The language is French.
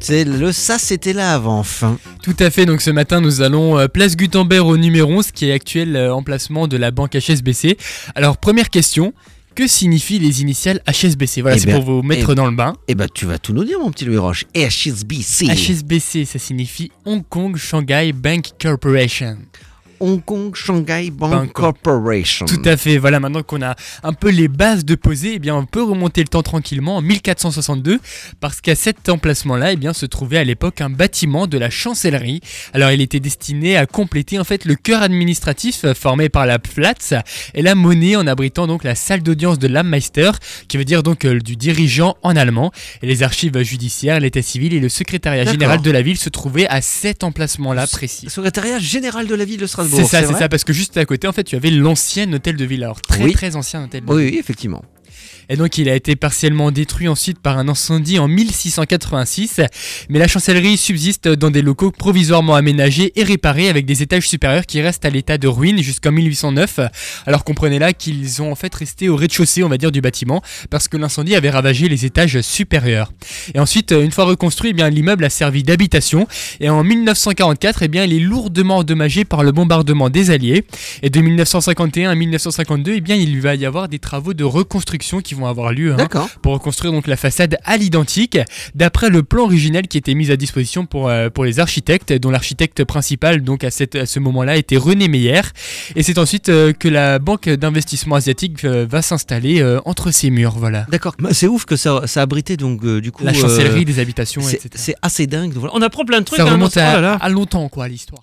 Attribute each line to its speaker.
Speaker 1: C'est le ça c'était là avant fin.
Speaker 2: Tout à fait, donc ce matin nous allons euh, place Gutenberg au numéro 11 qui est actuel euh, emplacement de la banque HSBC. Alors première question, que signifient les initiales HSBC Voilà,
Speaker 1: Eh
Speaker 2: c'est
Speaker 1: ben,
Speaker 2: pour vous mettre
Speaker 1: eh-
Speaker 2: dans le bain.
Speaker 1: Eh ben tu vas tout nous dire mon petit Louis Roche. HSBC.
Speaker 2: HSBC, ça signifie Hong Kong Shanghai Bank Corporation.
Speaker 1: Hong Kong Shanghai Bank
Speaker 2: Bank.
Speaker 1: Corporation.
Speaker 2: Tout à fait, voilà, maintenant qu'on a un peu les bases de poser, eh bien on peut remonter le temps tranquillement en 1462, parce qu'à cet emplacement-là, eh bien se trouvait à l'époque un bâtiment de la chancellerie. Alors il était destiné à compléter en fait le cœur administratif euh, formé par la Platz et la monnaie en abritant donc la salle d'audience de l'Ammeister, qui veut dire donc euh, du dirigeant en allemand. Et les archives judiciaires, l'état civil et le secrétariat général de la ville se trouvaient à cet emplacement-là précis.
Speaker 1: Secrétariat général de la ville de Strasbourg.
Speaker 2: C'est ça, c'est ça, parce que juste à côté, en fait, tu avais l'ancien hôtel de ville. Alors, très
Speaker 1: Oui.
Speaker 2: très ancien hôtel de
Speaker 1: Oui,
Speaker 2: ville.
Speaker 1: oui, effectivement.
Speaker 2: Et donc, il a été partiellement détruit ensuite par un incendie en 1686. Mais la chancellerie subsiste dans des locaux provisoirement aménagés et réparés avec des étages supérieurs qui restent à l'état de ruine jusqu'en 1809. Alors, comprenez là qu'ils ont en fait resté au rez-de-chaussée, on va dire, du bâtiment parce que l'incendie avait ravagé les étages supérieurs. Et ensuite, une fois reconstruit, eh bien, l'immeuble a servi d'habitation. Et en 1944, eh bien, il est lourdement endommagé par le bombardement des Alliés. Et de 1951 à 1952, eh bien, il va y avoir des travaux de reconstruction qui vont avoir lieu hein,
Speaker 1: D'accord.
Speaker 2: pour reconstruire donc la façade à l'identique, d'après le plan original qui était mis à disposition pour, euh, pour les architectes, dont l'architecte principal donc à, cette, à ce moment-là était René Meyer. Et c'est ensuite euh, que la banque d'investissement asiatique euh, va s'installer euh, entre ces murs, voilà.
Speaker 1: D'accord. Bah, C'est ouf que ça, ça abritait donc euh, du coup.
Speaker 2: La
Speaker 1: euh,
Speaker 2: chancellerie des habitations,
Speaker 1: c'est-
Speaker 2: etc.
Speaker 1: C'est assez dingue. Voilà. On apprend plein de trucs.
Speaker 2: Ça
Speaker 1: hein,
Speaker 2: remonte
Speaker 1: dans ce-
Speaker 2: à,
Speaker 1: oh là là.
Speaker 2: à longtemps, quoi, l'histoire.